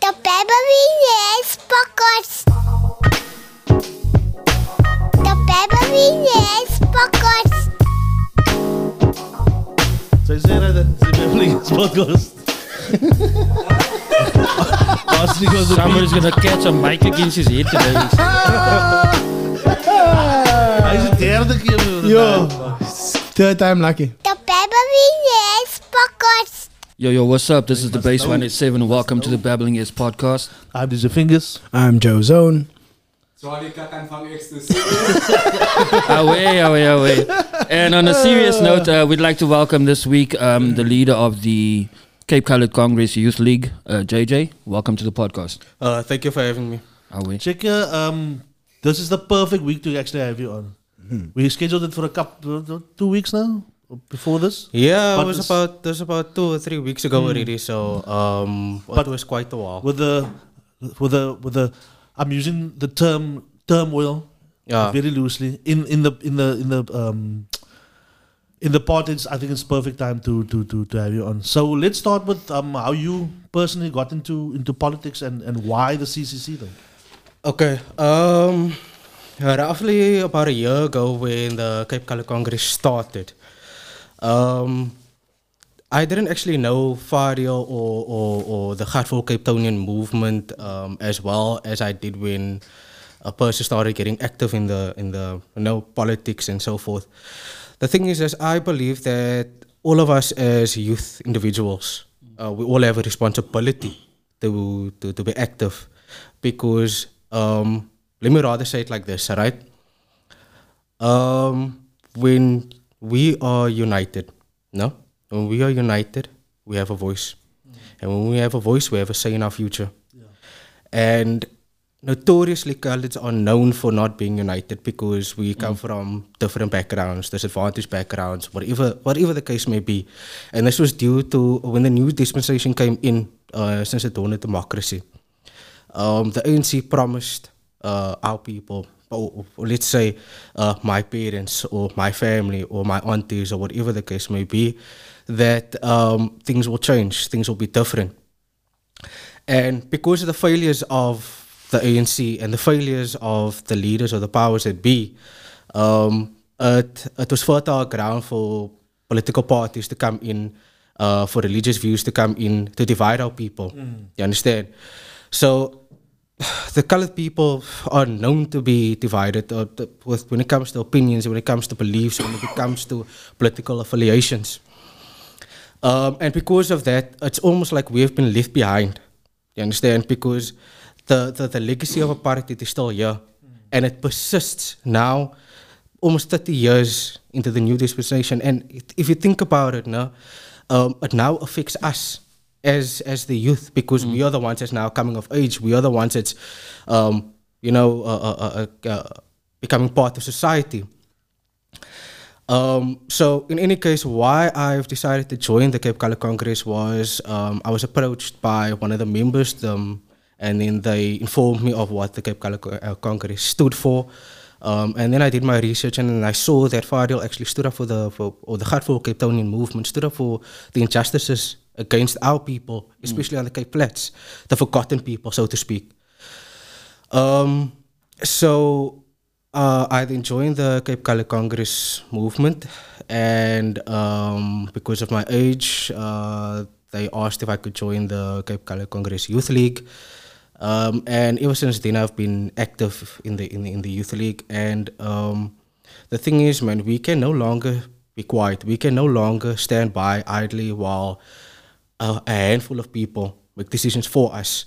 The Beverly Podcast. The Beverly Podcast. Zou je zeggen dat ze Beverly Hills podcast? Als die was Somebody's gonna catch a mic against his head today. Hij is de derde keer weer. Yo, third time lucky. The Beverly Podcast. Yo, yo, what's up? This is the Base 187. Welcome to the Babbling Heads podcast. I'm DJ Fingaz. I'm Joe Zone. Sorry, ik kan van ecstasy. away, away, away. And on a serious note, uh, we'd like to welcome this week um, the leader of the Cape Colored Congress Youth League, uh, JJ. Welcome to the podcast. Uh, thank you for having me. Away. Check, uh, um, this is the perfect week to actually have you on. We scheduled it for a couple, two weeks now, before this. Yeah, it was about it was about two or three weeks ago already. So um, But- it was quite a while. With the, with the, with the, I'm using the term turmoil Yeah. very loosely in in the in the in the um in the pod. It's I think it's perfect time to to to to have you on. So let's start with um how you personally got into into politics and and why the CCC though. Okay. Um, roughly about a year ago when the Cape Colour Congress started, um, I didn't actually know Fadiel or, or, or the Heart for Cape Townian movement um, as well as I did when a person started getting active in the in the you know politics and so forth. The thing is, is I believe that all of us as youth individuals, uh, we all have a responsibility to to, to be active, because um, let me rather say it like this, right? Um, when we are united, no, when we are united, we have a voice, and when we have a voice, we have a say in our future. And notoriously, colleges are known for not being united because we come from different backgrounds, disadvantaged backgrounds, whatever, whatever the case may be. And this was due to when the new dispensation came in uh, since the dawn of democracy. Um, the ANC promised uh, our people, or, or let's say uh, my parents or my family or my aunties or whatever the case may be, that um, things will change, things will be different. And because of the failures of the ANC and the failures of the leaders or the powers that be, um, it, it was fertile ground for political parties to come in, uh, for religious views to come in, to divide our people. You understand? So the colored people are known to be divided uh, th- with, when it comes to opinions, when it comes to beliefs, when it comes to political affiliations. Um, and because of that, it's almost like we have been left behind. You understand? Because the, the, the legacy of apartheid is still here. And it persists now, almost 30 years into the new dispensation. And it, if you think about it now, um, it now affects us as as the youth because we are the ones that's now coming of age. We are the ones that's, um, you know, uh, uh, uh, uh, becoming part of society. Um, so in any case, why I've decided to join the Cape Colour Congress was um, I was approached by one of the members, um, and then they informed me of what the Cape Colour Co- uh, Congress stood for. Um, and then I did my research, and then I saw that Fadiel actually stood up for the for, or the Heart for Cape Townian movement, stood up for the injustices against our people, especially on the Cape Flats, the forgotten people, so to speak. Um, so uh, I then joined the Cape Colour Congress movement, and um, because of my age, uh, they asked if I could join the Cape Colour Congress Youth League. Um, and ever since then, I've been active in the in the, in the youth league. And um, the thing is, man, we can no longer be quiet. We can no longer stand by idly while a, a handful of people make decisions for us.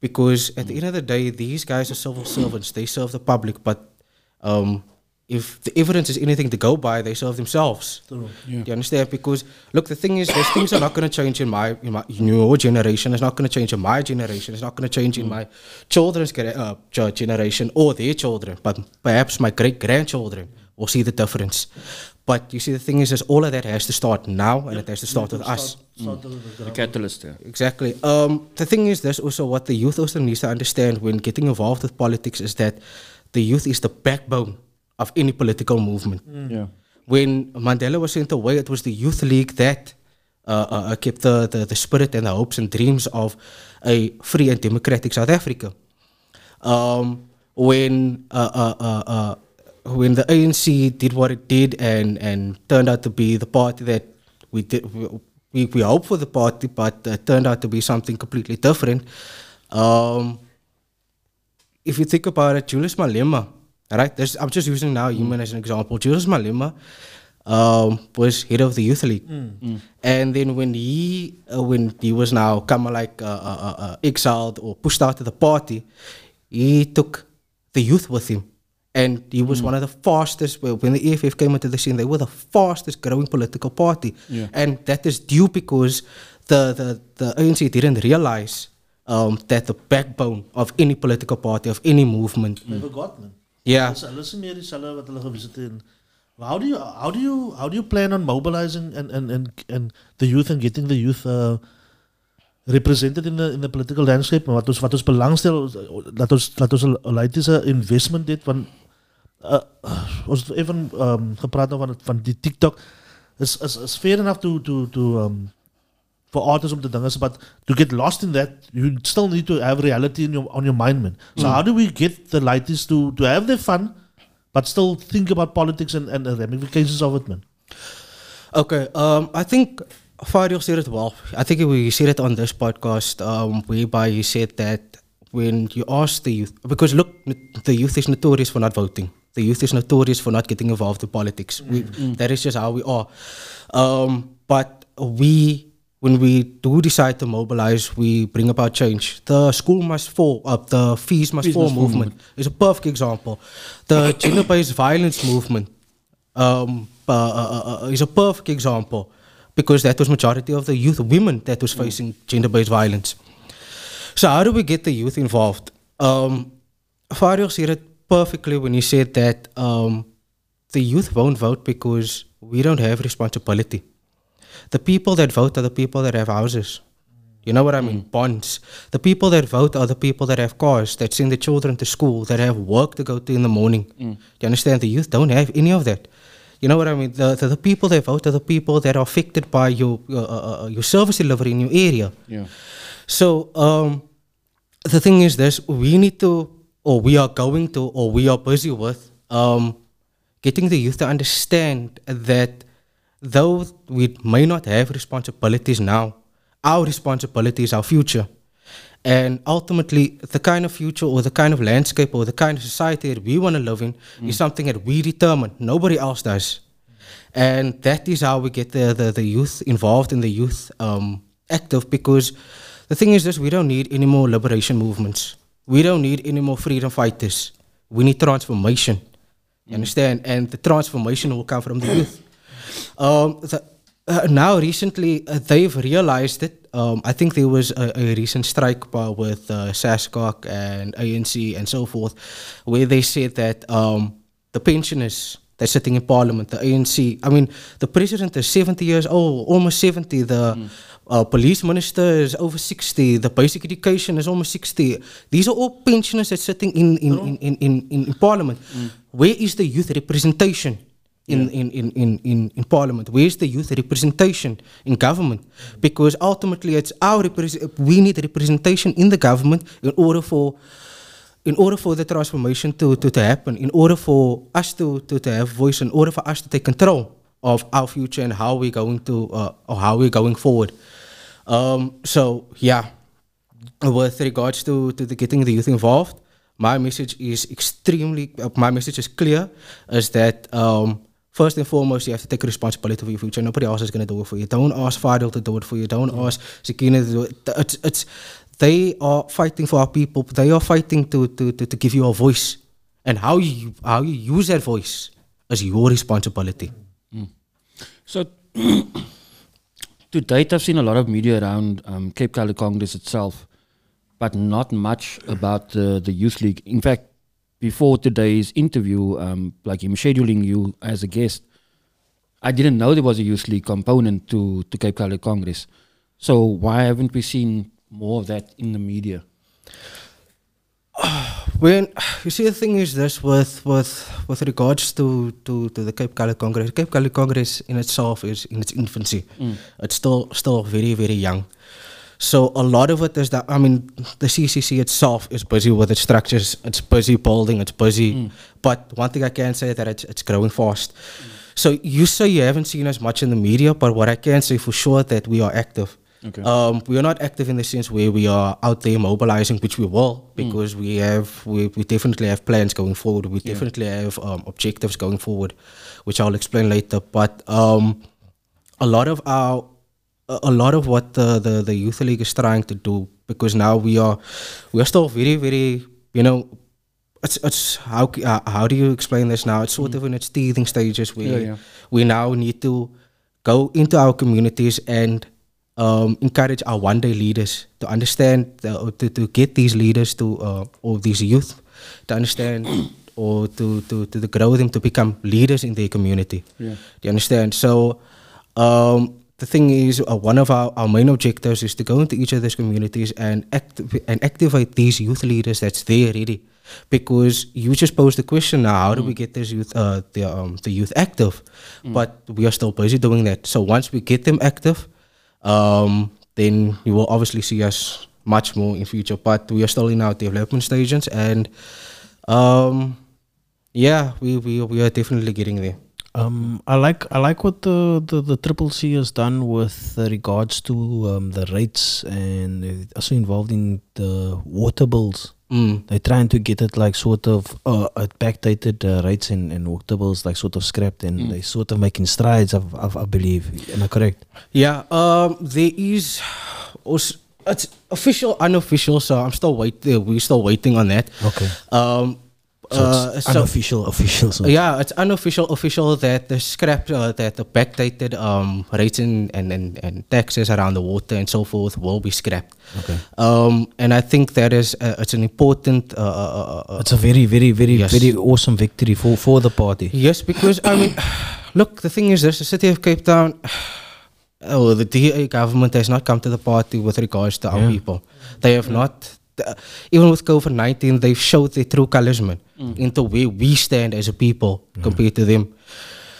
Because at the end of the day, these guys are civil servants. They serve the public, but um, if the evidence is anything to go by, they serve themselves. Do you understand? Because look, the thing is, those things are not going to change in my, in my in your generation. It's not going to change in my generation. It's not going to change in my children's uh, generation or their children. But perhaps my great grandchildren will see the difference. But you see, the thing is, is all of that has to start now, and it has to start with us. The catalyst, yeah. Exactly. Um, the thing is, there's also what the youth also needs to understand when getting involved with politics is that the youth is the backbone of any political movement. Yeah. when Mandela was sent away, it was the Youth League that uh, uh, uh, kept the, the, the spirit and the hopes and dreams of a free and democratic South Africa. Um, when uh, uh, uh, uh, when the ANC did what it did and, and turned out to be the party that we did, we, we hoped for the party, but uh, turned out to be something completely different. Um, if you think about it, Julius Malema, right? There's, I'm just using now human as an example. Julius Malema um, was head of the youth league, and then when he uh, when he was now kind of like uh, uh, uh, uh, exiled or pushed out of the party, he took the youth with him. And he was one of the fastest, well, when the EFF came into the scene, they were the fastest growing political party. Yeah. And that is due because the, the, the ANC didn't realize um, that the backbone of any political party, of any movement, Never got man. yeah, Hulle hulle is nie meer dieselfde wat hulle gewees het in. How do you how do you how do you plan on mobilizing and and and, and the youth and getting the youth uh, represented in the in the political landscape? Maar wat ons wat ons belangstel dat ons dat ons 'n leidse investment dit van uh, ons het even um, gepraat nou van van die TikTok is is is fair enough to to to um for artists om te dinge but to get lost in that you still need to have reality in your on your mind man so how do we get the lighties to to have their fun but still think about politics and, and the ramifications of it man Okay, um, I think Fadiel said it well. I think we said it on this podcast, um, whereby you said that when you ask the youth, because look, the youth is notorious for not voting. The youth is notorious for not getting involved in politics. We, that is just how we are. Um, but we, when we do decide to mobilize, we bring about change. The school must fall up, the fees must Fees fall must fall movement is a perfect example. The gender-based violence movement um, uh, uh, uh, is a perfect example because that was majority of the youth women that was facing gender-based violence. So how do we get the youth involved? Um, Fadiel said it perfectly when you said that um, the youth won't vote because we don't have responsibility. The people that vote are the people that have houses. You know what I mean? Bonds. The people that vote are the people that have cars, that send their children to school, that have work to go to in the morning. You understand? The youth don't have any of that. You know what I mean? The, the, the people that vote are the people that are affected by your, your, uh, uh, your service delivery in your area. Yeah. So um, the thing is this: we need to, or we are going to, or we are busy with um, getting the youth to understand that though we may not have responsibilities now, our responsibility is our future. And ultimately, the kind of future or the kind of landscape or the kind of society that we want to live in is something that we determine. Nobody else does. And that is how we get the, the, the youth involved in the youth um, active because the thing is this we don't need any more liberation movements. We don't need any more freedom fighters. We need transformation. You understand? And the transformation will come from the youth. Um, the, uh, now, recently, uh, they've realized it. Um, I think there was a, a recent strike with uh, SASCOC and ANC and so forth, where they said that um, the pensioners they're sitting in parliament, the ANC. I mean, the president is 70 years old, almost 70. The uh, police minister is over 60. The basic education is almost 60. These are all pensioners that's sitting in, in, in, in, in, in, in parliament. Where is the youth representation? in, in, in, in, in, in parliament? Where's the youth representation in government? Because ultimately it's our we need representation in the government in order for in order for the transformation to, to, to happen, in order for us to, to, to have voice, in order for us to take control of our future and how we're going to uh, or how we're going forward. Um, so yeah, with regards to, to the getting the youth involved, my message is extremely uh, my message is clear is that um, first and foremost you have to take responsibility for your future. Nobody else is going to do it for you. Don't ask Fadiel to do it for you. Don't ask Sakina to do it. It's, it's they are fighting for our people. They are fighting to, to, to, to give you a voice, and how you how you use that voice is your responsibility. So, to date, I've seen a lot of media around um, Cape Colour Congress itself, but not much about the, the Youth League. In fact, before today's interview, um, like him scheduling you as a guest, I didn't know there was a Youth League component to, to Cape Colour Congress. So, why haven't we seen more of that in the media? When you see the thing is this with with with regards to to, to the Cape Colour Congress, Cape Colour Congress in itself is in its infancy. Mm. It's still still very very young. So a lot of it is that I mean the CCC itself is busy with its structures. It's busy building. It's busy. Mm. But one thing I can say that it's it's growing fast. So you say you haven't seen as much in the media, but what I can say for sure that we are active. Okay. Um, we are not active in the sense where we are out there mobilizing, which we will, because we have we, we definitely have plans going forward. We definitely have um, objectives going forward, which I'll explain later. But um, a lot of our a lot of what the, the the youth league is trying to do because now we are we are still very very you know it's it's how uh, how do you explain this now it's sort of in its teething stages where Yeah, yeah. we now need to go into our communities and um, encourage our one day leaders to understand the, to, to get these leaders to uh, or these youth to understand or to, to, to grow them to become leaders in their community Yeah. do you understand? So, um, the thing is, uh, one of our, our main objectives is to go into each of these communities and activ- and activate these youth leaders that's there already. Because you just posed the question now, how do we get this youth, uh, the um, the youth active? But we are still busy doing that. So once we get them active, um, then you will obviously see us much more in future. But we are still in our development stages, and um, yeah, we, we we are definitely getting there. Um, I like I like what the, the, the Triple C has done with regards to um, the rates and also involved in the water bills. Mm. They're trying to get it like sort of uh, uh, backdated uh, rates and, and bills like sort of scrapped and they're sort of making strides. I, I, I believe. Am I correct? Yeah, um, there is. Also, it's official, unofficial. So I'm still waiting. We're still waiting on that. Okay. Um, So uh, it's so- unofficial, official. So. yeah, it's unofficial, official that the scrap, uh, that the backdated um, rates and, and, and, taxes around the water and so forth will be scrapped. Okay. Um, and I think that is uh, it's an important. Uh, uh, uh, uh, It's a very, very, very, Yes. very awesome victory for, for the party. Yes, because I mean, look, the thing is, this the city of Cape Town, oh, the DA government has not come to the party with regards to our people. They have not, th- even with COVID 19, they've showed their true colors, man, mm. into where we stand as a people mm-hmm. compared to them.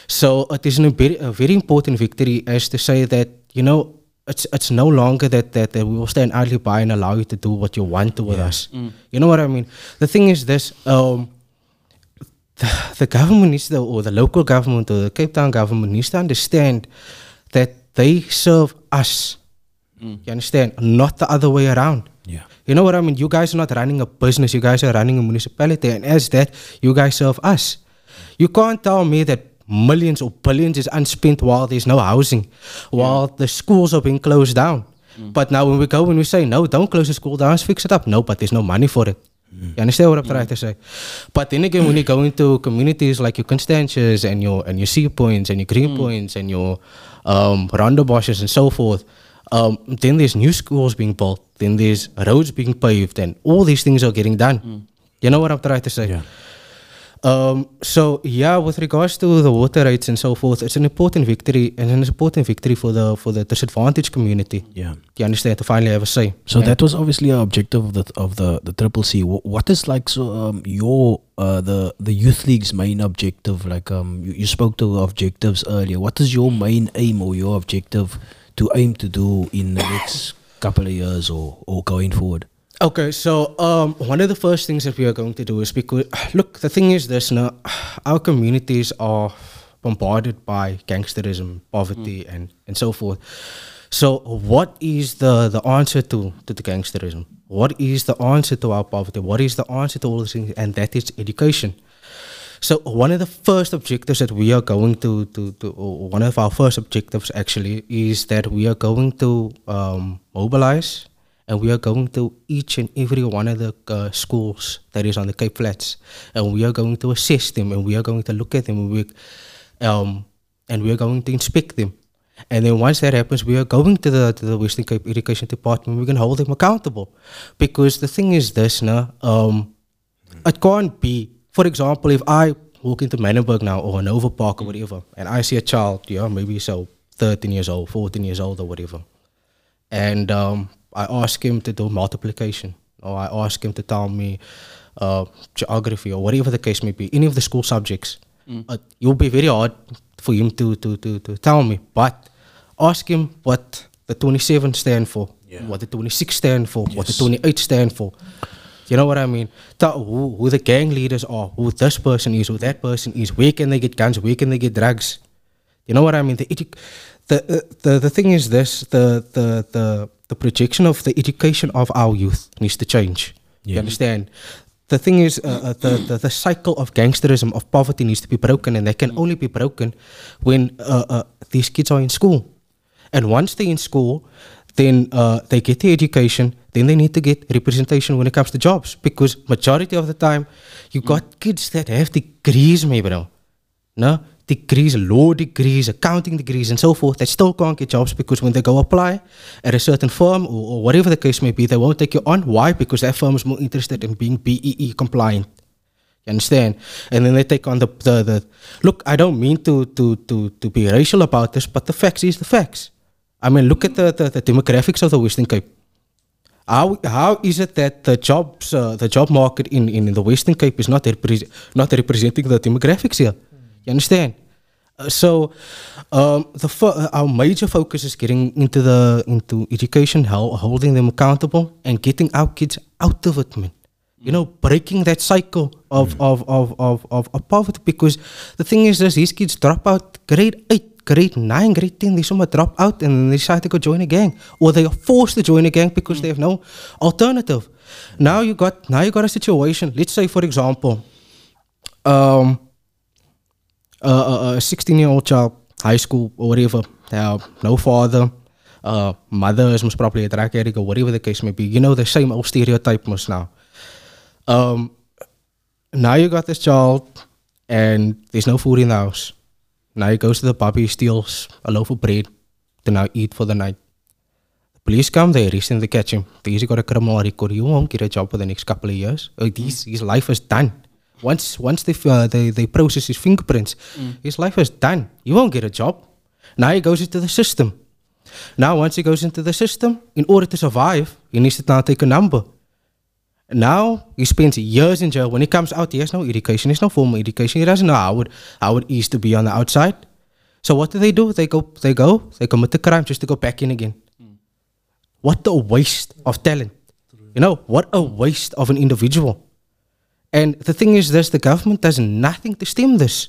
So it is a very, a very important victory as to say that, you know, it's, it's no longer that, that, that we will stand idly by and allow you to do what you want to with us. Mm. You know what I mean? The thing is this, um, the, the government needs to, or the local government or the Cape Town government needs to understand that they serve us. Mm. You understand? Not the other way around. Yeah. You know what I mean? You guys are not running a business, you guys are running a municipality, and as that, you guys serve us. You can't tell me that millions or billions is unspent while there's no housing, while the schools are being closed down. Mm. But now when we go and we say, no, don't close the school down, fix it up. No, but there's no money for it. Mm. You understand what I'm trying mm. to say? But then again, when you go into communities like your Constantias and your and your Sea Points and your Green Points and your um, Rondebosches and so forth, um, then there's new schools being built, then there's roads being paved, and all these things are getting done. You know what I'm trying to say? Yeah. Um, so yeah, with regards to the water rights and so forth, it's an important victory and an important victory for the for the disadvantaged community. Yeah. You understand to finally have a say. So that was obviously an objective of the of the the Triple C. What is like so um, your uh, the the youth league's main objective? Like um, you, you spoke to objectives earlier. What is your main aim or your objective to aim to do in the next couple of years or or going forward? Okay, so um, one of the first things that we are going to do is because look, the thing is this now, our communities are bombarded by gangsterism, poverty, and and so forth. So, what is the the answer to to the gangsterism? What is the answer to our poverty? What is the answer to all these things? And that is education. So one of the first objectives that we are going to, to, to one of our first objectives actually is that we are going to um, mobilize and we are going to each and every one of the uh, schools that is on the Cape Flats and we are going to assess them and we are going to look at them and we, um, and we are going to inspect them. And then once that happens, we are going to the to the Western Cape Education Department. We can hold them accountable, because the thing is this, now, um, it can't be. For example, if I walk into Manenberg now or Hanover Park or whatever, and I see a child, yeah, maybe so 13 years old, 14 years old or whatever, and um, I ask him to do multiplication, or I ask him to tell me uh, geography, or whatever the case may be, any of the school subjects, uh, it will be very hard for him to, to, to, to tell me. But ask him what the 27 stand for, what the 26 stand for, what the 28 stand for. You know what I mean? Who, who the gang leaders are, who this person is, who that person is, where can they get guns, where can they get drugs. You know what I mean? The edu- the, uh, the the thing is this: the the the the projection of the education of our youth needs to change. You understand? The thing is, uh, uh, the, the the cycle of gangsterism of poverty needs to be broken, and that can only be broken when uh, uh, these kids are in school. And once they're in school, then uh, they get the education. Then they need to get representation when it comes to jobs, because majority of the time, you got mm. kids that have degrees, maybe bro. No, degrees, law degrees, accounting degrees, and so forth, that still can't get jobs because when they go apply at a certain firm or, or whatever the case may be, they won't take you on. Why? Because that firm is more interested in being BEE compliant. You understand? And then they take on the, the, the look, I don't mean to, to, to, to be racial about this, but the facts is the facts. I mean, look at the, the, the demographics of the Western Cape. How, how is it that the jobs uh, the job market in, in the Western Cape is not repre- not representing the demographics here? You understand? Uh, so um, the fo- uh, our major focus is getting into the into education, holding them accountable, and getting our kids out of it, man. You know, breaking that cycle of, of, of, of, of, of poverty because the thing is this, these kids drop out grade 8, grade 9, grade 10, they somehow drop out and then they decide to go join a gang. Or they are forced to join a gang because they have no alternative. Now you got now you got a situation, let's say for example, um, uh, a 16 year old child, high school or whatever, uh, no father, uh, mother is most probably a drug addict or whatever the case may be. You know, the same old stereotype most now. Um, now you got this child and there's no food in the house. Now he goes to the pub, he steals a loaf of bread to now eat for the night. The police come, they arrest him, they catch him. He's got a criminal record. You won't get a job for the next couple of years. Uh, his, his life is done. Once once they, uh, they, they process his fingerprints, his life is done. He won't get a job. Now he goes into the system. Now once he goes into the system, in order to survive, he needs to now take a number. Now he spends years in jail. When he comes out, he has no education. He has no formal education. He doesn't know how it, how it is to be on the outside. So what do they do? They go, they go, they commit a crime just to go back in again. What a waste of talent. You know, what a waste of an individual. And the thing is this, the government does nothing to stem this.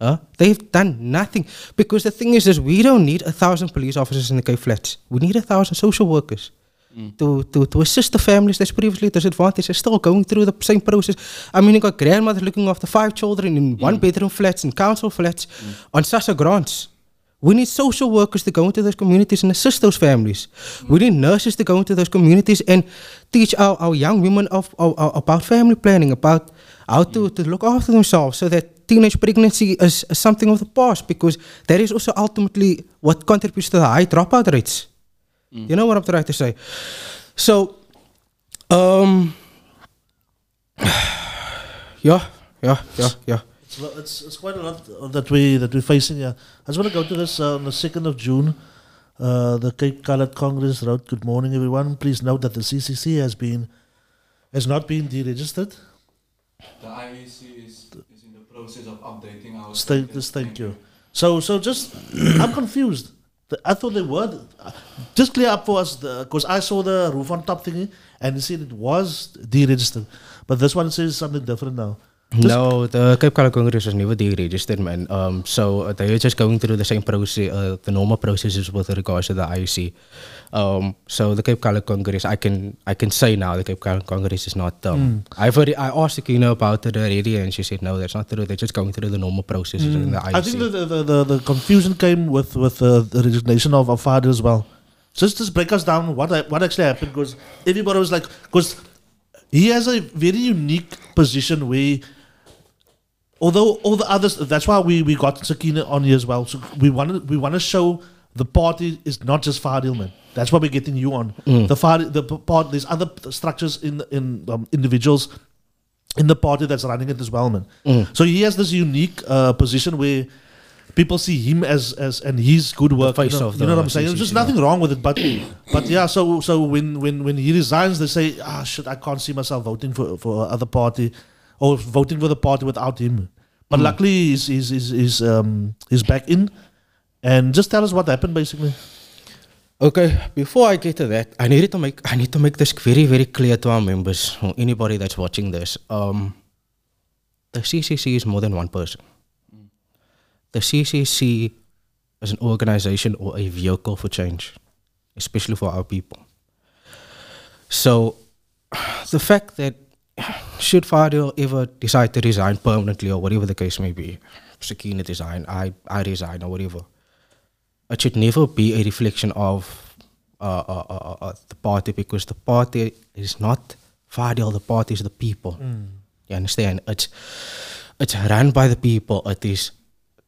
Huh? They've done nothing. Because the thing is this, we don't need a thousand police officers in the Cape Flats. We need a thousand social workers. To, to, to assist the families that's previously disadvantaged are still going through the same process. I mean, you got grandmothers looking after five children in one mm. bedroom flats and council flats mm. on SASSA grants. We need social workers to go into those communities and assist those families. We need nurses to go into those communities and teach our, our young women of, of, of- about family planning, about how to, mm. to look after themselves so that teenage pregnancy is, is something of the past because that is also ultimately what contributes to the high dropout rates. You know what I'm trying to say? So, um, yeah, yeah, yeah, yeah. It's, it's, it's quite a lot that we that we're facing here. I just want to go to this uh, on the second of June. Uh, the Cape Coloured Congress wrote, "Good morning, everyone. Please note that the CCC has been has not been deregistered. The IEC is, is in the process of updating our Thank, status. thank you. So so just I'm confused. The- I thought they were uh, just clear up for us because I saw the roof on top thingy and it said it was deregistered, but this one says something different now. No, the Cape Coloured Congress was never deregistered, man. Um, so uh, they're just going through the same process, uh, the normal processes with regards to the IEC. Um, so the Cape Coloured Congress, I can I can say now the Cape Coloured Congress is not. Um, I've already, I asked Sakina about it already, and she said no, that's not true. They're just going through the normal processes in the IEC. I think the, the, the, the confusion came with with uh, the resignation of our father as well. Just just break us down what what actually happened because everybody was like because he has a very unique position where although all the others that's why we, we got Sakina on here as well. So we want to we want to show the party is not just Fadiel man. That's why we're getting you on. The Fadiel, the part there's other structures in in um, individuals in the party that's running it as well, man. So he has this unique uh, position where people see him as as and his good work. face you know, of you know what I'm saying? There's just nothing wrong with it, but but yeah. So so when when when he resigns, they say, ah, shit, I can't see myself voting for for other party or voting for the party without him. But luckily, he's he's he's he's, um, he's back in, and just tell us what happened basically. Okay, before I get to that, I needed to make I need to make this very very clear to our members or anybody that's watching this. Um, the CCC is more than one person. The CCC is an organization or a vehicle for change, especially for our people. So, the fact that should Fadiel ever decide to resign permanently or whatever the case may be, Sakina resign, I I resign or whatever it should never be a reflection of uh, uh, uh, uh, uh, the party because the party is not Fadiel, the party is the people. You understand? It's it's run by the people. It is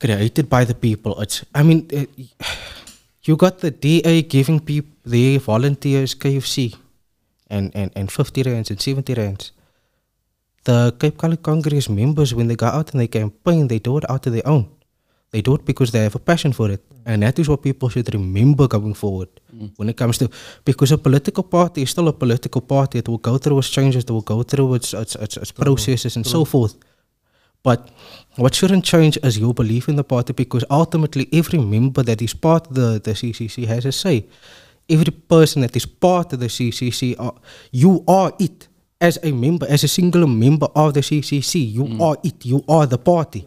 created by the people. It's I mean, it, you got the DA giving people the volunteers KFC and, and, and 50 rands and 70 rands. The Cape Colony Congress members, when they go out and they campaign, they do it out of their own. They do it because they have a passion for it. And that is what people should remember going forward mm. when it comes to because a political party is still a political party. It will go through its changes, it will go through its its, its, its processes and so forth. But what shouldn't change is your belief in the party because ultimately every member that is part of the, the CCC has a say. Every person that is part of the CCC, are, you are it as a member, as a single member of the CCC. You are it. You are the party.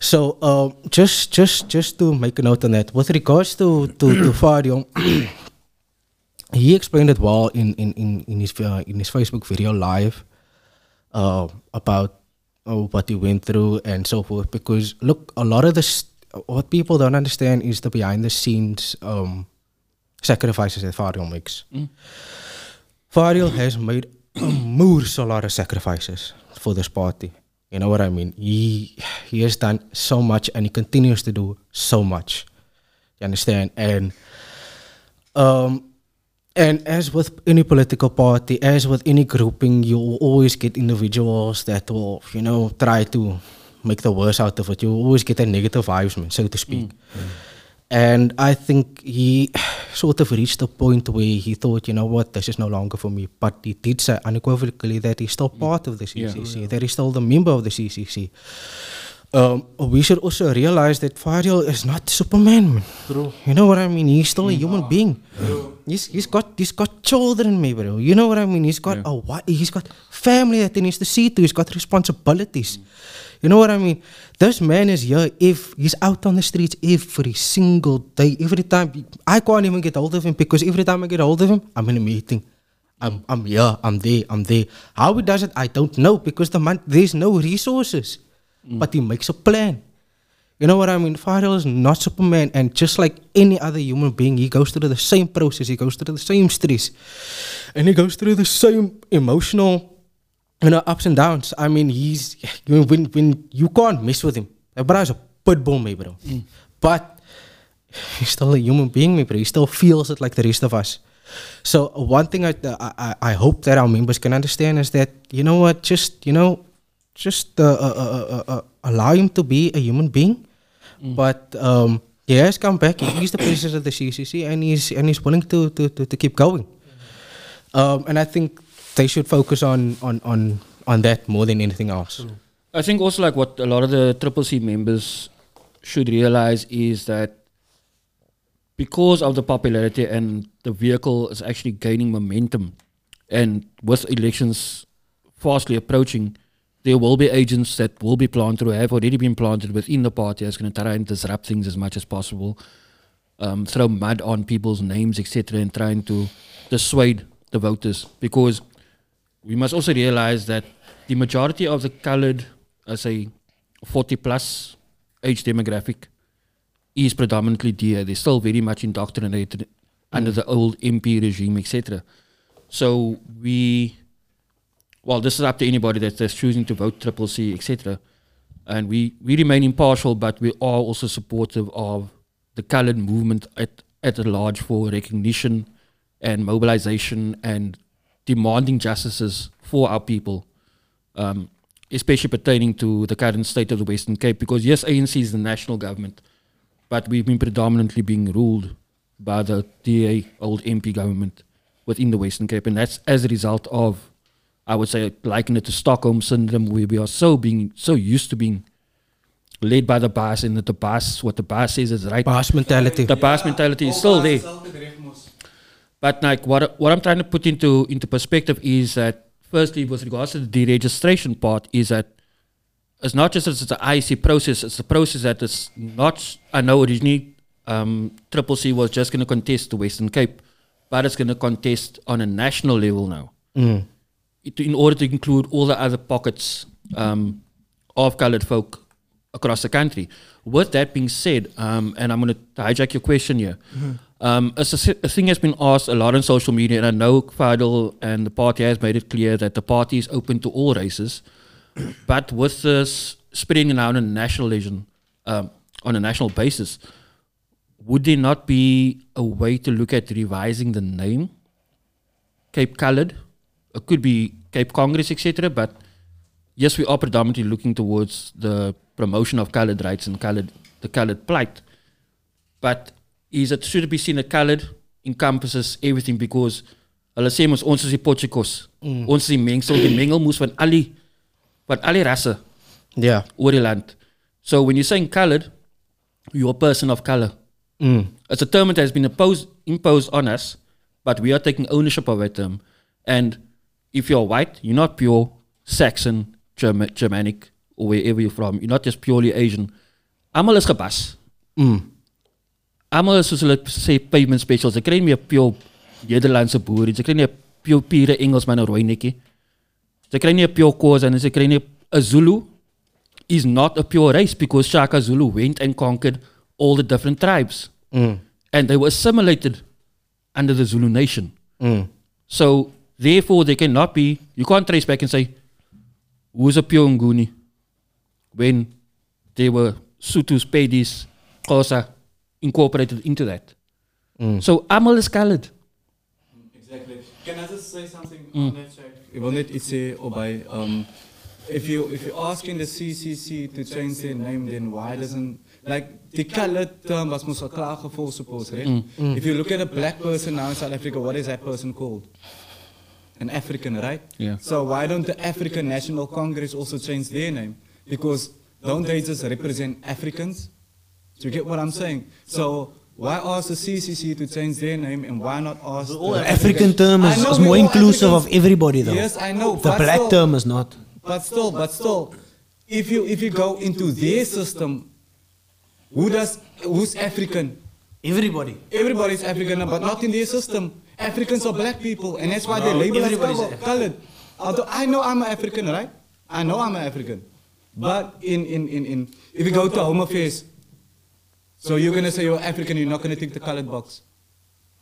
So um, just just just to make a note on that, with regards to to, to Fadiel, he explained it well in in in, in his uh, in his Facebook video live uh, about uh, what he went through and so forth. Because look, a lot of this, what people don't understand is the behind the scenes um, sacrifices that Fadiel makes. Fadiel has made a moors a lot of sacrifices for this party. You know what I mean? He he has done so much and he continues to do so much. You understand? And um and as with any political party, as with any grouping, you will always get individuals that will, you know, try to make the worst out of it. You always get a negative vibes, man, so to speak. And I think he sort of reached a point where he thought, you know what, this is no longer for me. But he did say unequivocally that he's still part of the CCC, that he's still the member of the CCC. Um, we should also realize that Fadiel is not Superman. True. You know what I mean? He's still a human being. He's, he's got he's got children, maybe. You know what I mean? He's got a wi- he's got family that he needs to see to. He's got responsibilities. You know what I mean? This man is here. If he's out on the streets every single day, every time I can't even get hold of him because every time I get hold of him, I'm in a meeting. I'm I'm here. I'm there. I'm there. How he does it, I don't know because the man there's no resources, mm. but he makes a plan. You know what I mean? Fadiel is not Superman, and just like any other human being, he goes through the same process. He goes through the same stress, and he goes through the same emotional, you know, ups and downs. I mean, he's you when when you can't mess with him. That brother's a pit bull, me bro. But he's still a human being, me bro. He still feels it like the rest of us. So one thing I, I I- I hope that our members can understand is that you know what, just you know, just uh, uh, uh, uh, uh, allow him to be a human being, but um, he has come back. He's the president of the CCC, and he's and he's willing to to to, to keep going. Um, and I think they should focus on on on on that more than anything else. I think also like what a lot of the Triple C members should realize is that because of the popularity and the vehicle is actually gaining momentum, and with elections fastly approaching, there will be agents that will be planted or have already been planted within the party that's going to try and disrupt things as much as possible, um, throw mud on people's names, etc., and trying to dissuade the voters. Because we must also realize that the majority of the colored, I say, 40 plus age demographic is predominantly DA. They're still very much indoctrinated under the old NP regime, etc. So we, well, this is up to anybody that, that's choosing to vote Triple C, etc. And we, we remain impartial, but we are also supportive of the colored movement at, at large for recognition and mobilization and demanding justices for our people. Um, especially pertaining to the current state of the Western Cape, because yes, ANC is the national government, but we've been predominantly being ruled by the DA, old NP government within the Western Cape, and that's as a result of, I would say, liken it to Stockholm syndrome, where we are so being so used to being led by the boss, and that the boss, what the boss says is right. Boss mentality. The boss mentality is still there. But like what what I'm trying to put into into perspective is that firstly, with regards to the deregistration part, is that it's not just that it's an IEC process; it's a process that is not. I know originally um, Triple C was just going to contest the Western Cape, but it's going to contest on a national level now. Mm. It, in order to include all the other pockets um, of colored folk across the country. With that being said, um, and I'm going to hijack your question here, um, a, a thing has been asked a lot on social media, and I know Fadiel and the party has made it clear that the party is open to all races, but with this spreading around on a national legend, um, on a national basis, would there not be a way to look at revising the name Cape Colored? It could be Cape Congress, etc. But yes, we are predominantly looking towards the promotion of colored rights and colored the colored plight. But is it should it be seen that colored encompasses everything because hulle sê mos ons is die potjiekos. Ons is die mengsel, die mengelmoes van al die van al die rasse Yeah. oor die land. So when you're saying colored, you're a person of color. Mm. It's a term that has been imposed, imposed on us, but we are taking ownership of that term. And if you're white, you're not pure Saxon, Germa- Germanic, or wherever you're from. You're not just purely Asian. Almal is gepas. Mm. Almal is soos hulle sê pavement specials. Ek kry nie meer pure Nederlandse boere. Ek kry nie 'n pure pure Engelsman of rooi netjie. Ek kry nie 'n pure Xhosa en ek kry nie 'n Zulu is not a pure race because Shaka Zulu went and conquered all the different tribes. Mm. And they were assimilated under the Zulu nation. Mm. So therefore they cannot be you can't trace back and say who's a pure Nguni when they were Sutus, Pedis, Xhosa incorporated into that. Mm. So Amal is colored. Exactly. Can I just say something mm. on that side? Ik wil net iets zeggen. Um, if you if you're asking the CCC to change their name, then why doesn't like the colored term was most klagen for suppose, right? Mm. If you look at a black person now in South Africa, what is that person called? An African, right? Yeah. So why don't the African National Congress also change their name? Because don't they just represent Africans? Do you get what I'm saying? So why ask the CCC to change their name and why not ask the African term is, is more all inclusive of everybody, though. Yes, I know. The black still- term is not. But still, but still, if you if you go into their system, who does who's African? Everybody. Everybody's African, but not in their system. Africans are black people, and that's why they label us everybody's colour- colored. Although I know I'm an African, right? I know I'm an African. But in, in, in, in if you go to Home Affairs, so you're gonna say you're African, you're not gonna tick the colored box.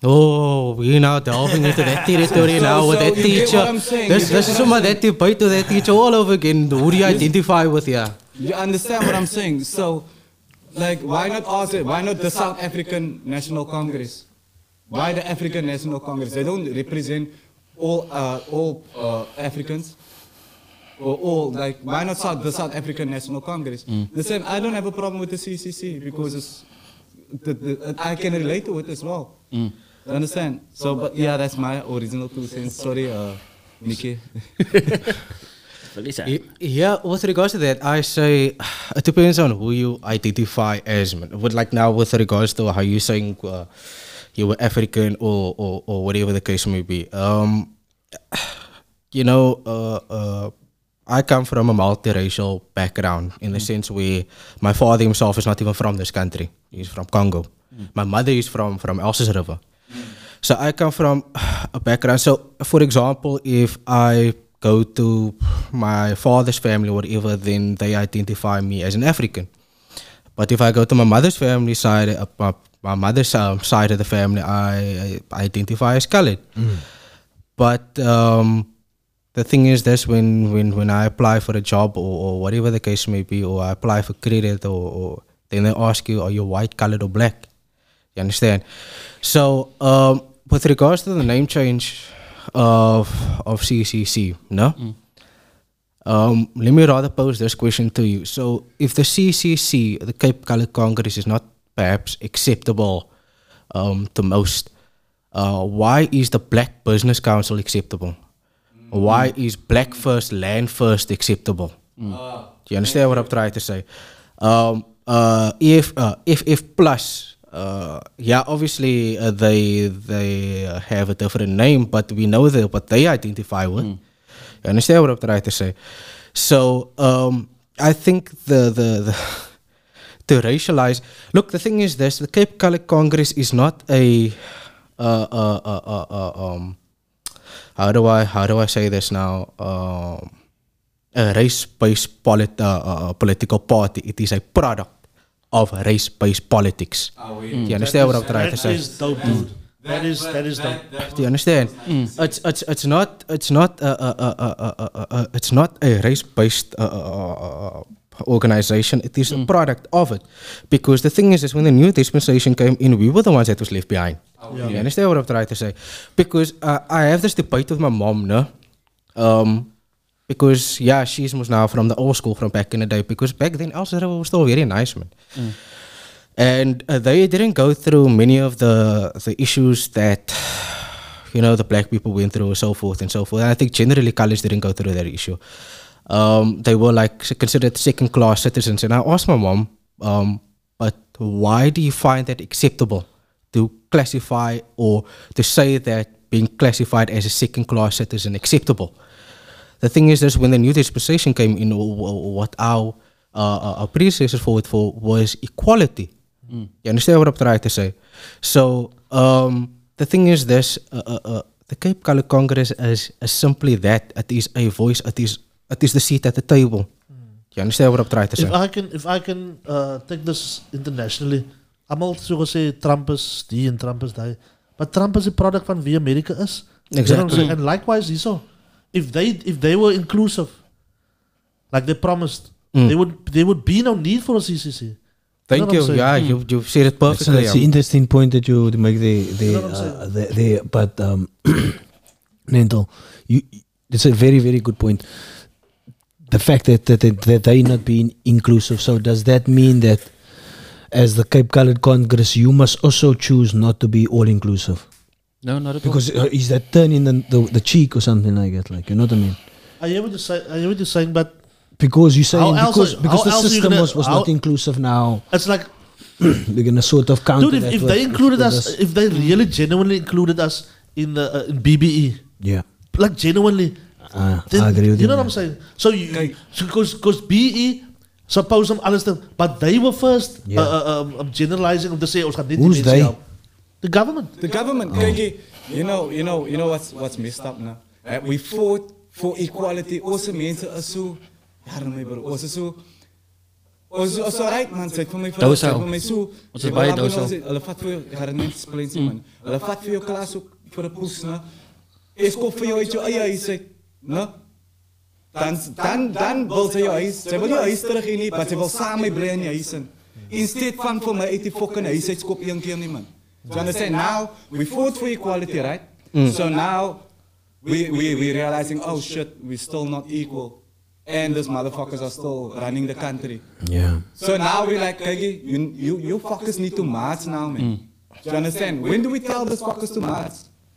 Oh, we're now delving into that territory So- now with that you teacher. what I'm saying, This, this is I'm of that debate to that teacher all over again. Who do you identify with? Yeah. You understand what I'm saying? So, like, why not ask it? Why not the South African National Congress? Why the African National Congress? They don't represent all uh, all uh, Africans. Or all like why not South, the South African National Congress? The same. I don't have a problem with the CCC because it's, the, the, I can relate to it as well. You understand? So, but yeah, that's my original two cents. Sorry, uh, Nikki. Yeah, with regards to that, I say it depends on who you identify as. Man. With like now, with regards to how you saying uh, you were African or, or or whatever the case may be. Um, you know, uh, uh, I come from a multiracial background in the sense where my father himself is not even from this country. He's from Congo. My mother is from from Elsies River. So I come from a background. So, for example, if I go to my father's family or whatever, then they identify me as an African. But if I go to my mother's family side, uh, my, my mother's um, side of the family, I, I identify as colored. But um, the thing is, this when, when, when I apply for a job or, or whatever the case may be, or I apply for credit, or, or then they ask you, are you white, colored, or black? You understand? So, um, with regards to the name change of of CCC, no, Um, let me rather pose this question to you. So, if the CCC, the Cape Coloured Congress, is not perhaps acceptable um, to most, uh, why is the Black Business Council acceptable? Why is Black First, Land First acceptable? Do you understand what I'm trying to say? Um, uh, if uh, if if plus, uh, yeah, obviously uh, they they uh, have a different name, but we know the what they identify with. You understand what I'm trying to say? So um, I think the the, the to racialize. Look, the thing is this: the Cape Coloured Congress is not a uh, uh, uh, uh, uh, um, how do I how do I say this now? Um, a race-based polit- uh, uh, political party. It is a product of race-based politics. Do you understand what I'm trying to say? is dope, dude. That is that is dope. Do you understand? It's it's it's not it's not uh, uh, uh, uh, uh, uh, uh, it's not a race-based uh, uh, uh, uh, organization. It is a product of it. Because the thing is, is when the new dispensation came in, we were the ones that was left behind. You understand what I'm trying to say? Because uh, I have this debate with my mom, no? Um, because yeah, she's was now from the old school from back in the day. Because back then, Elsa was still very nice, man and uh, they didn't go through many of the the issues that you know the black people went through and so forth and so forth. And I think generally college didn't go through that issue. Um, they were like considered second class citizens, and I asked my mom, um, but why do you find that acceptable to classify or to say that being classified as a second class citizen acceptable? The thing is, this when the new dispensation came in, what our uh, our predecessors fought for was equality. You understand what I'm trying to say? So um, the thing is, this uh, uh, uh, the Cape Coloured Congress is, is simply that. It is a voice. It is it is the seat at the table. You understand what I'm trying to say? If I can if I can uh, take this internationally, almal so gesê Trump is die en Trump is daai. But Trump is 'n product van wie Amerika is. You know what I'm Exactly. And likewise hierso. If they if they were inclusive like they promised, Mm. they would there would be no need for a CCC. Thank what I'm you. saying? Yeah, you you said it perfectly. it's an yeah. interesting point that you to make the, there, know uh, there, there but um, Nantal, you, it's a very very good point. The fact that that, that that they not being inclusive. So does that mean that as the Cape Coloured Congress, you must also choose not to be all inclusive? No, not at Because uh, is that turning the, the the cheek or something like that? Like you know what I mean? I hear what you're saying. I hear what you're saying, but Because you saying How because are- because how the else are you system gonna- was, was how- not inclusive now. it's like, we're gonna sort of counter dude, if, that if with- they included with us, if they really genuinely included us in the uh, in BBE, yeah, like genuinely, uh, I agree with you you. know what I'm saying? So you because because BE suppose them alles dan, but they were first Yeah. uh, uh, um, um, generalizing om te sê ons gaan net die Who's they? help. The government. The government, kyk, you know, you know, you know what's what's messed up now. Uh, we fought for equality. Onze mense is so, ja, my bro, ons is so. Ons is so right man, sê vir my vir Dous sê al. vir my so. Ons jy is baie wil dous nou al. sê, Hulle vat vir jou, ek gaan net explain man. Hulle vat vir jou klas ook vir 'n poes, né? Ek koop vir jou uit jou eie huis uit, né? Dan dan dan wil sy jou huis, sy wil jou huis terug hê nie, maar sy wil saam met my bly die huis in. Instead van vir my uit die fucking huis uit skop een keer nie man. So I say now we fought for equality, right? Mm. So now we we we realizing oh shit, we're still not equal. And these motherfuckers are still running the country. Yeah. So now we like, Kagi, you, you, you fuckers need to march now, man. Mm. Do you understand? When do we tell these fuckers to march?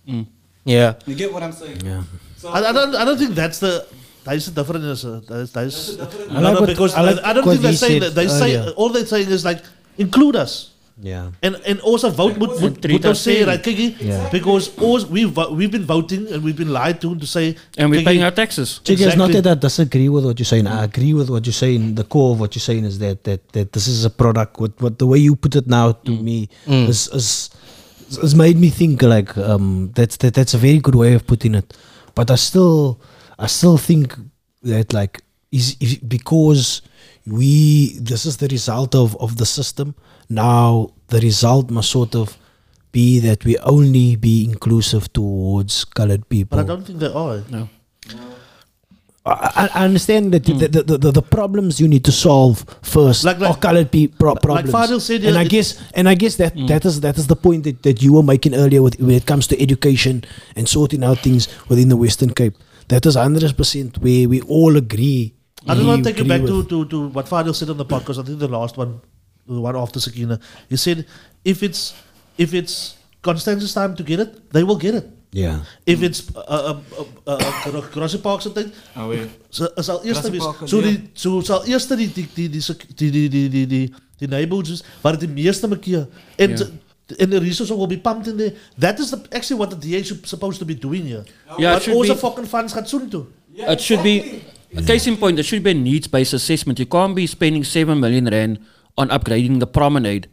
Mm. Yeah. You get what I'm saying? Yeah. So, I, I don't I don't think that's the that is the difference. Uh, that is, that is, I no, like what- because I like I, don't what think they're he saying said that. They say earlier. all they're saying is like include us. Yeah. And and also vote moet moet treat moet ons us sê fairly. right kykie Yeah. because ons we we've been voting and we've been lied to to say And we're kykie, paying our taxes. Chick, it's not Exactly. that I disagree with what you're saying. I agree with what you're saying. The core of what you're saying is that that, that this is a product. What, what the way you put it now to me is, is has made me think like um that's that, that's a very good way of putting it. But I still I still think that like is is because we this is the result of of the system. Now the result must sort of be that we only be inclusive towards colored people. but I don't think they are. No. I, I understand that hmm. the, the, the, the problems you need to solve first Like- like- are colored pe- pro- problems. Fadiel said, and I guess and I guess that hmm. that is that is the point that, that you were making earlier with when it comes to education and sorting out things within the Western Cape. That is hundred percent where we all agree. I just we want to take you back to, to, to what Fadiel said on the podcast. I think the last one, the one after Sakina. He said, if it's if it's Constantia's time to get it, they will get it. yeah. If it's uh, uh, uh, uh, Grassy Park se tyd, Oh, weer. so, sal eerste Grassy wees. Park, So ja. die so sal eerste die die die die sek- die die die die die die neighborhoods is waar dit die meeste maak and Ja. And the resources will be pumped in there. That is the, actually what the DA should supposed to be doing here. Yeah, it but should also be- fucking funds gaan soon toe. it should be a case in point. It should be a needs-based assessment. You can't be spending seven million rand on upgrading the promenade.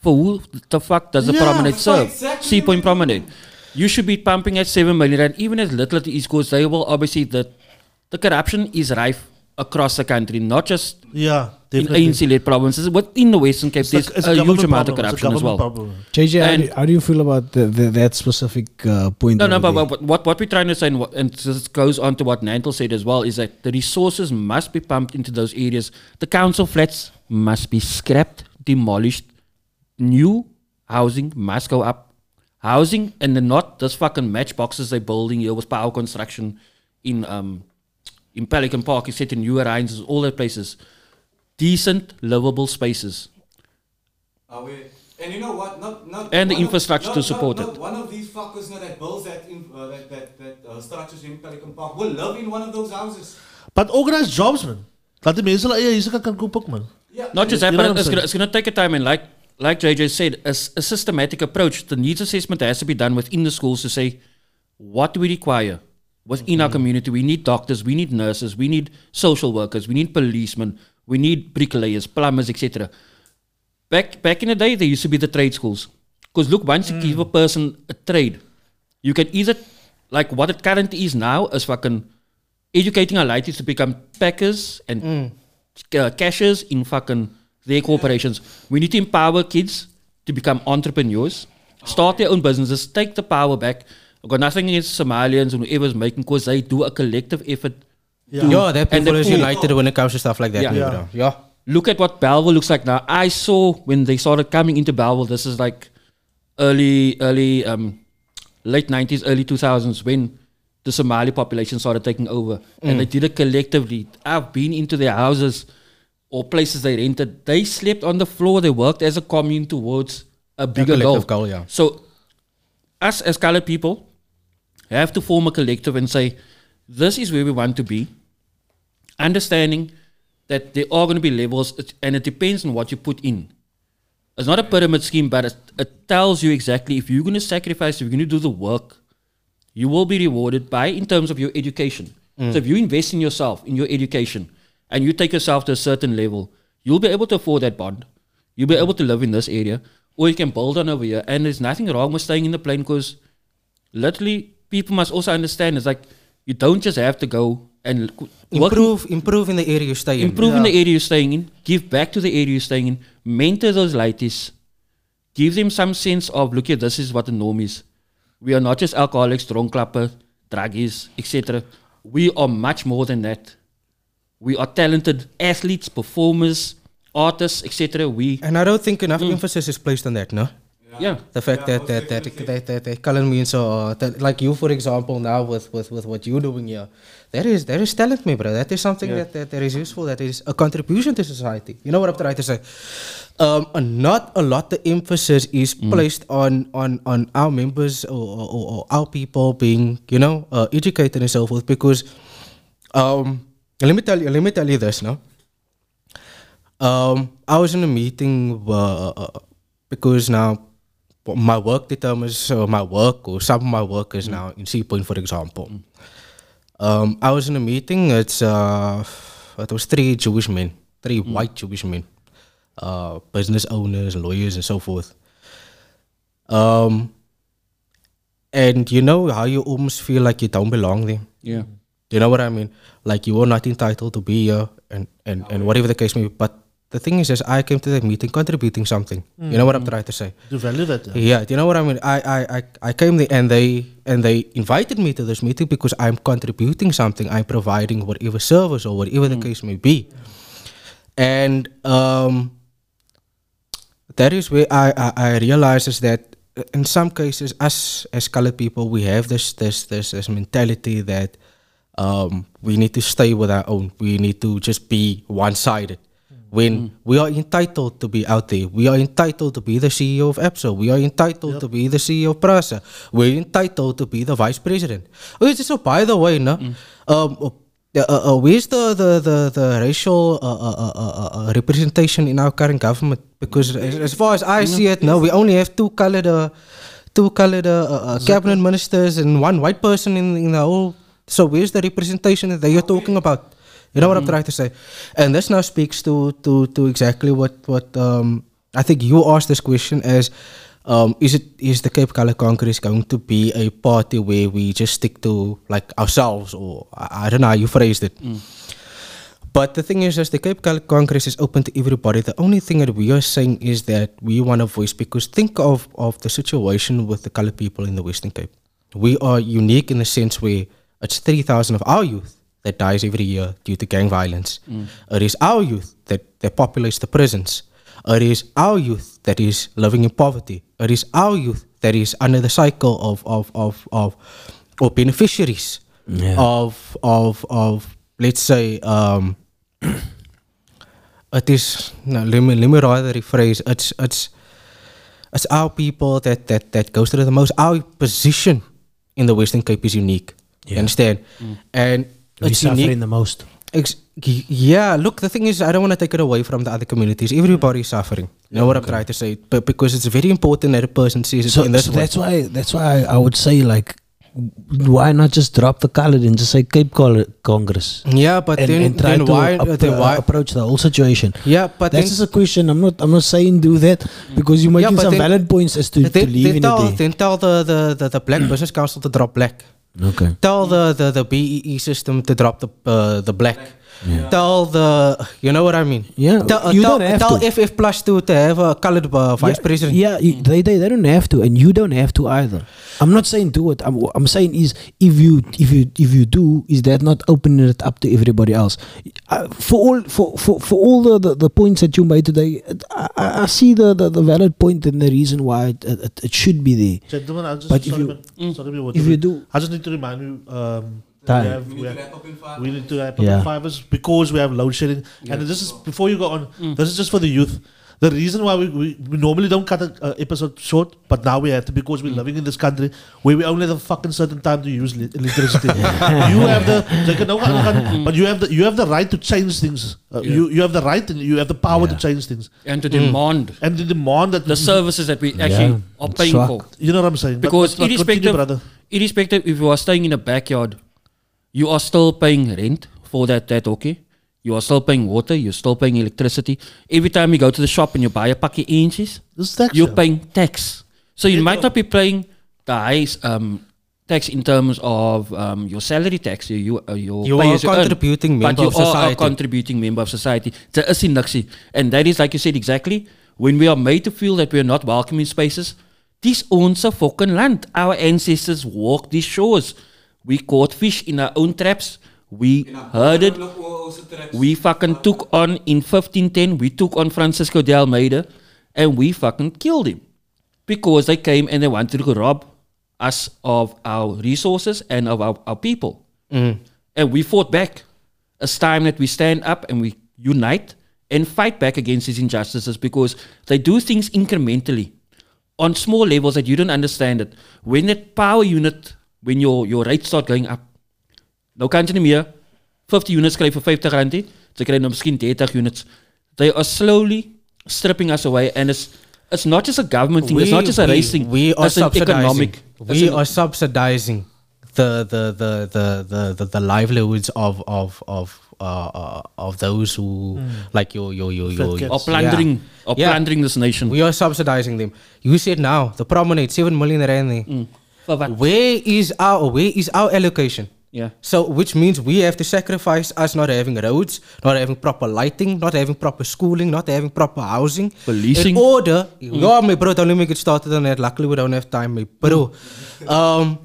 For who the fuck does the Yeah, promenade serve? exactly Sea Point Promenade. You should be pumping at seven million rand, even as little as the East Coast. They will obviously the the corruption is rife across the country, not just Yeah, in definitely. ANC-led provinces. Within the Western Cape, It's a- there's it's a a, huge amount of problem, it's a corruption as well. problem. JJ, how And- do, how do you feel about the, the, that specific uh, point? No, no, over but, but what, what we're trying to say, and, what, and this goes on to what Nantal said as well, is that the resources must be pumped into those areas. The council flats must be scrapped, demolished. New housing must go up. Housing, and not those fucking matchboxes they're building here with power construction in um in Pelican Park, etc., in New Orleans, all that places. Decent, livable spaces. Oh, weer. And you know what? Not, not And the one of- infrastructure not- to support not it. One of these fuckers now that builds that, in, uh, that, that, that uh, structures in Pelican Park will live in one of those houses. But organized jobs, man. Laat die mense hulle eie huise kan kan koop ook, man. Yeah. Not just that, but I'm it's gonna, it's gonna take a time and like like JJ said, a systematic approach. The needs assessment has to be done within the schools to say, what do we require within our mm-hmm. community? We need doctors, we need nurses, we need social workers, we need policemen, we need bricklayers, plumbers, etc. Back back in the day, there used to be the trade schools. Because look, once you give a mm. person a trade, you can either like what it currently is now is fucking educating our lighties to become packers and mm. uh, cashiers in fucking their corporations. We need to empower kids to become entrepreneurs, start their own businesses, take the power back. I've got nothing against Somalians and whoever's making because they do a collective effort. Yeah. to- Yeah, that and people the is poor- united when it comes to stuff like that. Yeah. Yeah. Yeah. yeah. Look at what Bellville looks like now. I saw when they started coming into Bellville. This is like early, early, um, late nineties, early two thousands when the Somali population started taking over, and they did it collectively. I've been into their houses or places they rented. They slept on the floor. They worked as a commune towards a bigger goal. collective goal, yeah. So, us as colored people have to form a collective and say, this is where we want to be. Understanding that there are going to be levels, and it depends on what you put in. It's not a pyramid scheme, but it, it tells you exactly if you're going to sacrifice, if you're going to do the work, you will be rewarded by in terms of your education. So if you invest in yourself, in your education, and you take yourself to a certain level, you'll be able to afford that bond. You'll be able to live in this area, or you can build on over here. And there's nothing wrong with staying in the plane because literally people must also understand it's like you don't just have to go and work Improve, improve in the area you stay in. improve in the area you're staying in, give back to the area you're staying in, mentor those lighties, give them some sense of look here, this is what the norm is. We are not just alcoholics, drunk dronklapper, druggies, etc. We are much more than that. We are talented athletes, performers, artists, etc. We And I don't think enough mm. emphasis is placed on that, no? Yeah. The fact that, that, that, that, that, that Cullen means, uh, that, like you, for example, now with, with, with what you're doing here, that is, that is talent, me, bro. That is something that, that, that is useful, that is a contribution to society. You know what I'm trying to say? Um, not a lot the emphasis is placed on, on, on our members or, or, or our people being, you know, uh, educated and so forth because, um, let me tell you, let me tell you this, no? Um, I was in a meeting uh, uh, because now my work determines uh, my work, or some of my work is now in Sea Point, for example. Um, I was in a meeting. It's uh, it was three Jewish men, three white Jewish men, uh, business owners, lawyers, and so forth. Um, and you know how you almost feel like you don't belong there. Yeah. Do you know what I mean? Like you are not entitled to be here and, and, and whatever the case may be. But the thing is, is I came to that meeting contributing something. You know what I'm trying to say? To value that. Yeah. Yeah, do you know what I mean? I, I, I, I came there and they and they invited me to this meeting because I'm contributing something. I'm providing whatever service or whatever the case may be. And um, that is where I, I, I realize is that in some cases, us as colored people, we have this this this this mentality that um, we need to stay with our own. We need to just be one-sided. When we are entitled to be out there, we are entitled to be the CEO of Epso. We are entitled to be the CEO of Prasa. We're entitled to be the vice president. Oh, so by the way, no, um, uh, uh, uh, where's the the the, the racial uh, uh, uh, representation in our current government? Because as, as far as I see it, no, we only have two colored, uh, two colored cabinet ministers and one white person in in the whole. So where's the representation that you're talking about? You know what I'm trying to say, and this now speaks to to to exactly what what um, I think you asked this question as. Um, is it is the Cape Color Congress going to be a party where we just stick to like ourselves or I, I don't know how you phrased it. But the thing is, as the Cape Color Congress is open to everybody, the only thing that we are saying is that we want a voice because think of, of the situation with the colored people in the Western Cape. We are unique in the sense where it's 3,000 of our youth that dies every year due to gang violence. It is our youth that, that populates the prisons. It is our youth that is living in poverty. It is our youth that is under the cycle of, of, of, of or beneficiaries Yeah. of, of, of, let's say, um, it is no, let me let me rather rephrase it's it's it's our people that that that goes through the most our position in the Western Cape is unique. You Yeah. understand? And We it's suffering unique. the most. Ex- yeah, look, the thing is, I don't want to take it away from the other communities. Everybody is suffering. You know what I'm trying to say? But because it's very important that a person sees it So, in this so way. that's why that's why I would say like, why not just drop the colored and just say Cape Color Congress Yeah, but and, then, and try then to why? appro- then why? Uh, approach the whole situation. yeah, but That's just a question. I'm not. I'm not saying do that because you're Yeah, making but some then- valid points as to, to then, leave then in tell, there. then tell the, the, the, the Black Business Council to drop black. Okay. Tell the, the, the BEE system to drop the uh, the black. Yeah. Tell the, you know what I mean? Yeah, Tell, uh, you tell, don't have tell to. FF Plus to, to have a colored uh, vice yeah, president. Yeah, you, they, they they don't have to, and you don't have to either. I'm not saying do it. I'm I'm saying is if you if you if you do, is that not opening it up to everybody else? Uh, for all for, for, for all the, the, the points that you made today, I, I I see the, the, the valid point and the reason why it, it, it should be there. Gentlemen, I just But if sorry, you- man. sorry, man, what if you do- do- I just need to remind you. Um, Time. We, have, We we, need to have, wrap up in five we need to wrap up Yeah. in five hours because we have load shedding. And this is before you go on. This is just for the youth. The reason why we, we, we normally don't cut an uh, episode short, but now we have to because we're living in this country where we only have a fucking certain time to use li- electricity. you have the, like, no, no, no, but you have the you have the right to change things. Uh, You you have the right and you have the power to change things and to demand and to demand that the services that we actually Yeah, are paying for. You know what I'm saying? Because but- but irrespective, brother. irrespective if you are staying in a backyard, you are still paying rent for that that okay. You are still paying water. You're still paying electricity. Every time you go to the shop and you buy a pakkie inches, This tax, you're yeah. paying tax. So you might not be paying the highest um, tax in terms of um, your salary tax. You, you, uh, your you are as a earn, contributing but member you of are a society. contributing member of society. There is nie niks nie. And that is like you said exactly. When we are made to feel that we are not welcome in spaces, this ons fucking land. Our ancestors walked these shores. We caught fish in our own traps. We herded. We fucking took on in 1510. We took on Francisco de Almeida, and we fucking killed him because they came and they wanted to rob us of our resources and of our, our people. Mm. And we fought back. It's time that we stand up and we unite and fight back against these injustices because they do things incrementally on small levels that you don't understand it. When that power unit, when your, your rates start going up, nou kan jy nie meer 50 units kry vir 50 rand nie. Jy kry nou miskien 30 units. They are slowly stripping us away and it's it's not just a government thing, it's not just a race thing. We are it's subsidizing. economic. We an- are subsidizing the the the the the, the, the livelihoods of of of uh, uh, of those who like your your your your, Fat your of plundering Yeah. of Yeah. plundering this nation. We are subsidizing them. You see it now the promenade seven million rand. there. For what? Where is our where is our allocation? Yeah. So, which means we have to sacrifice us not having roads, not having proper lighting, not having proper schooling, not having proper housing. Policing. In order, yeah, my bro, don't let me get started on that. Luckily, we don't have time, my bro. Um,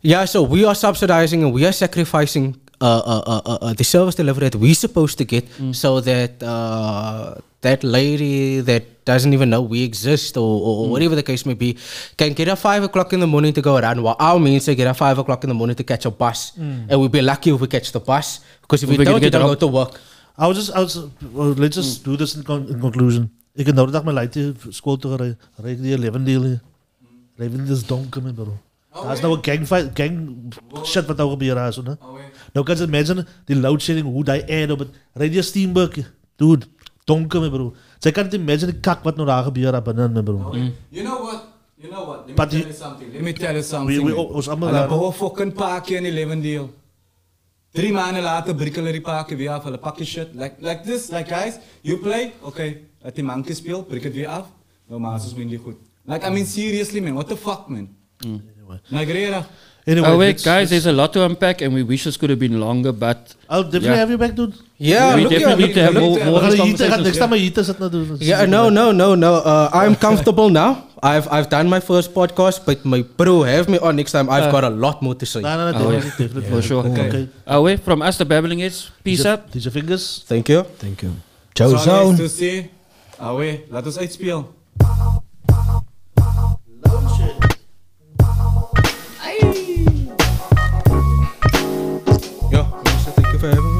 yeah, so we are subsidizing and we are sacrificing uh, uh, uh, uh, uh, the service delivery that we're supposed to get so that uh, that lady that doesn't even know we exist or, or whatever the case may be can get up 5 o'clock in the morning to go around while our means to get up 5 o'clock in the morning to catch a bus. And we'll be lucky if we catch the bus because if we, we don't, you get don't go to work. I was just, I was, well, let's just do this in, con in conclusion. Ik heb nou de dag mijn leidje school te rijden. Rijd die 11 deel. 11 deel is donker, man, bro. Daar is nou een gang, fight, gang shit wat nou gebeur is, hè. Nou kan je imagine, die loadshedding, hoe die air op het, rijd steamboat, dude, donker, man, bro. Zij kan niet imagine die kak wat nou daar gebeur daar binnen, man, bro. You know what? You know what? Let me But tell you- something. Let me tell you We, something. we, man. ons allemaal Hulle daar. bouwen fucking paakje in die levendeel. Drie maanden later hulle die paakje weer af. Hulle pak je shit. Like, like this, like guys, you play, okay. Laat die manke speel, brik het weer af. Nou maas win die goed. Like, I mean seriously man, what the fuck man? Like, rera. Anyway, Oh wait, let's- guys, let's- there's a lot to unpack, and we wish this could have been longer, but I'll definitely Yeah. have you back, dude. Yeah, we look here, definitely need to have look more. We more gaan of hier, these te- gaan, next conversations. time hier te zitten, doen. Yeah, no, no, no, no. Uh, I'm comfortable now. I've I've done my first podcast, but my bro have me on next time. I've uh. got a lot more to say. Nee, nee, nee, Oh, definitely, definitely. For sure. Okay. okay. Oh wait, from us, the babbling is peace DJ up. DJ Fingaz. Thank you. Thank you. Ciao, Zo nice Zone. to see. Ah, Alweer, laat ons uitspelen. Melissa,